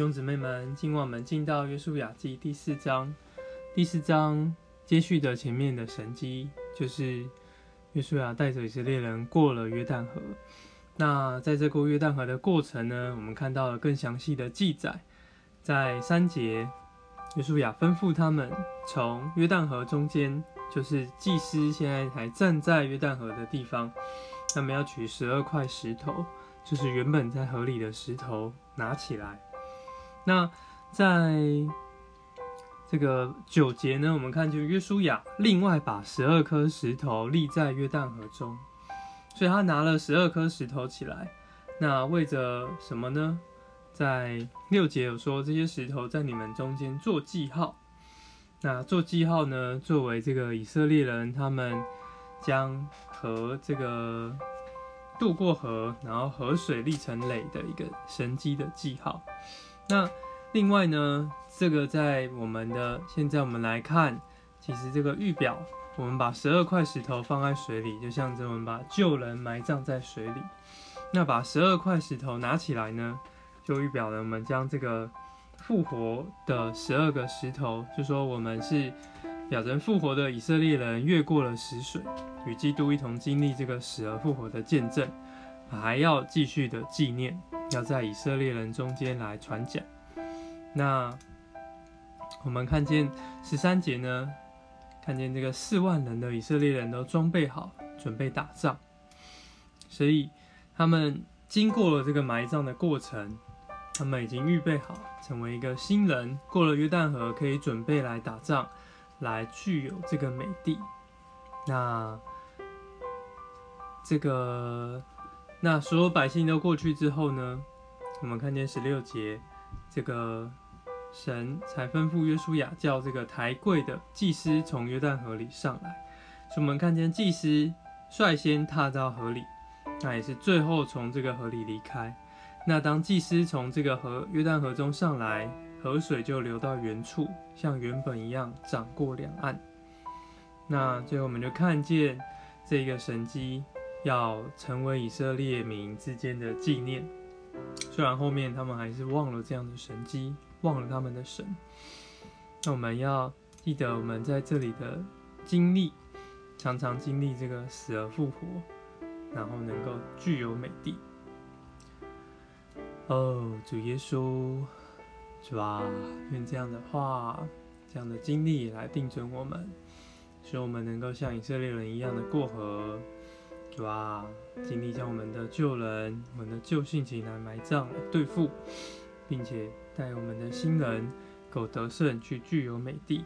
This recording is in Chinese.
兄姊妹们，今晚我们进到约书亚记第四章。第四章接续的前面的神迹，就是约书亚带着以色列人过了约旦河。那在这过约旦河的过程呢，我们看到了更详细的记载。在三节，约书亚吩咐他们从约旦河中间，就是祭司现在还站在约旦河的地方，他们要取十二块石头，就是原本在河里的石头，拿起来。那在这个九节呢，我们看就约书亚另外把十二颗石头立在约旦河中，所以他拿了十二颗石头起来。那为着什么呢？在六节有说这些石头在你们中间做记号。那做记号呢，作为这个以色列人他们将河这个渡过河，然后河水立成垒的一个神机的记号。那另外呢，这个在我们的现在我们来看，其实这个预表，我们把十二块石头放在水里，就像着我们把旧人埋葬在水里。那把十二块石头拿起来呢，就预表了我们将这个复活的十二个石头，就说我们是表征复活的以色列人，越过了死水，与基督一同经历这个死而复活的见证，还要继续的纪念。要在以色列人中间来传讲。那我们看见十三节呢，看见这个四万人的以色列人都装备好，准备打仗。所以他们经过了这个埋葬的过程，他们已经预备好成为一个新人，过了约旦河可以准备来打仗，来具有这个美地。那这个。那所有百姓都过去之后呢？我们看见十六节，这个神才吩咐约书亚叫这个抬柜的祭司从约旦河里上来。所以我们看见祭司率先踏到河里，那也是最后从这个河里离开。那当祭司从这个河约旦河中上来，河水就流到原处，像原本一样涨过两岸。那最后我们就看见这个神迹。要成为以色列民之间的纪念，虽然后面他们还是忘了这样的神迹，忘了他们的神。那我们要记得我们在这里的经历，常常经历这个死而复活，然后能够具有美地。哦，主耶稣，是吧？愿这样的话，这样的经历来定准我们，使我们能够像以色列人一样的过河。主啊，尽力将我们的旧人、我们的旧性情来埋葬、来对付，并且带我们的新人，够得胜去具有美地。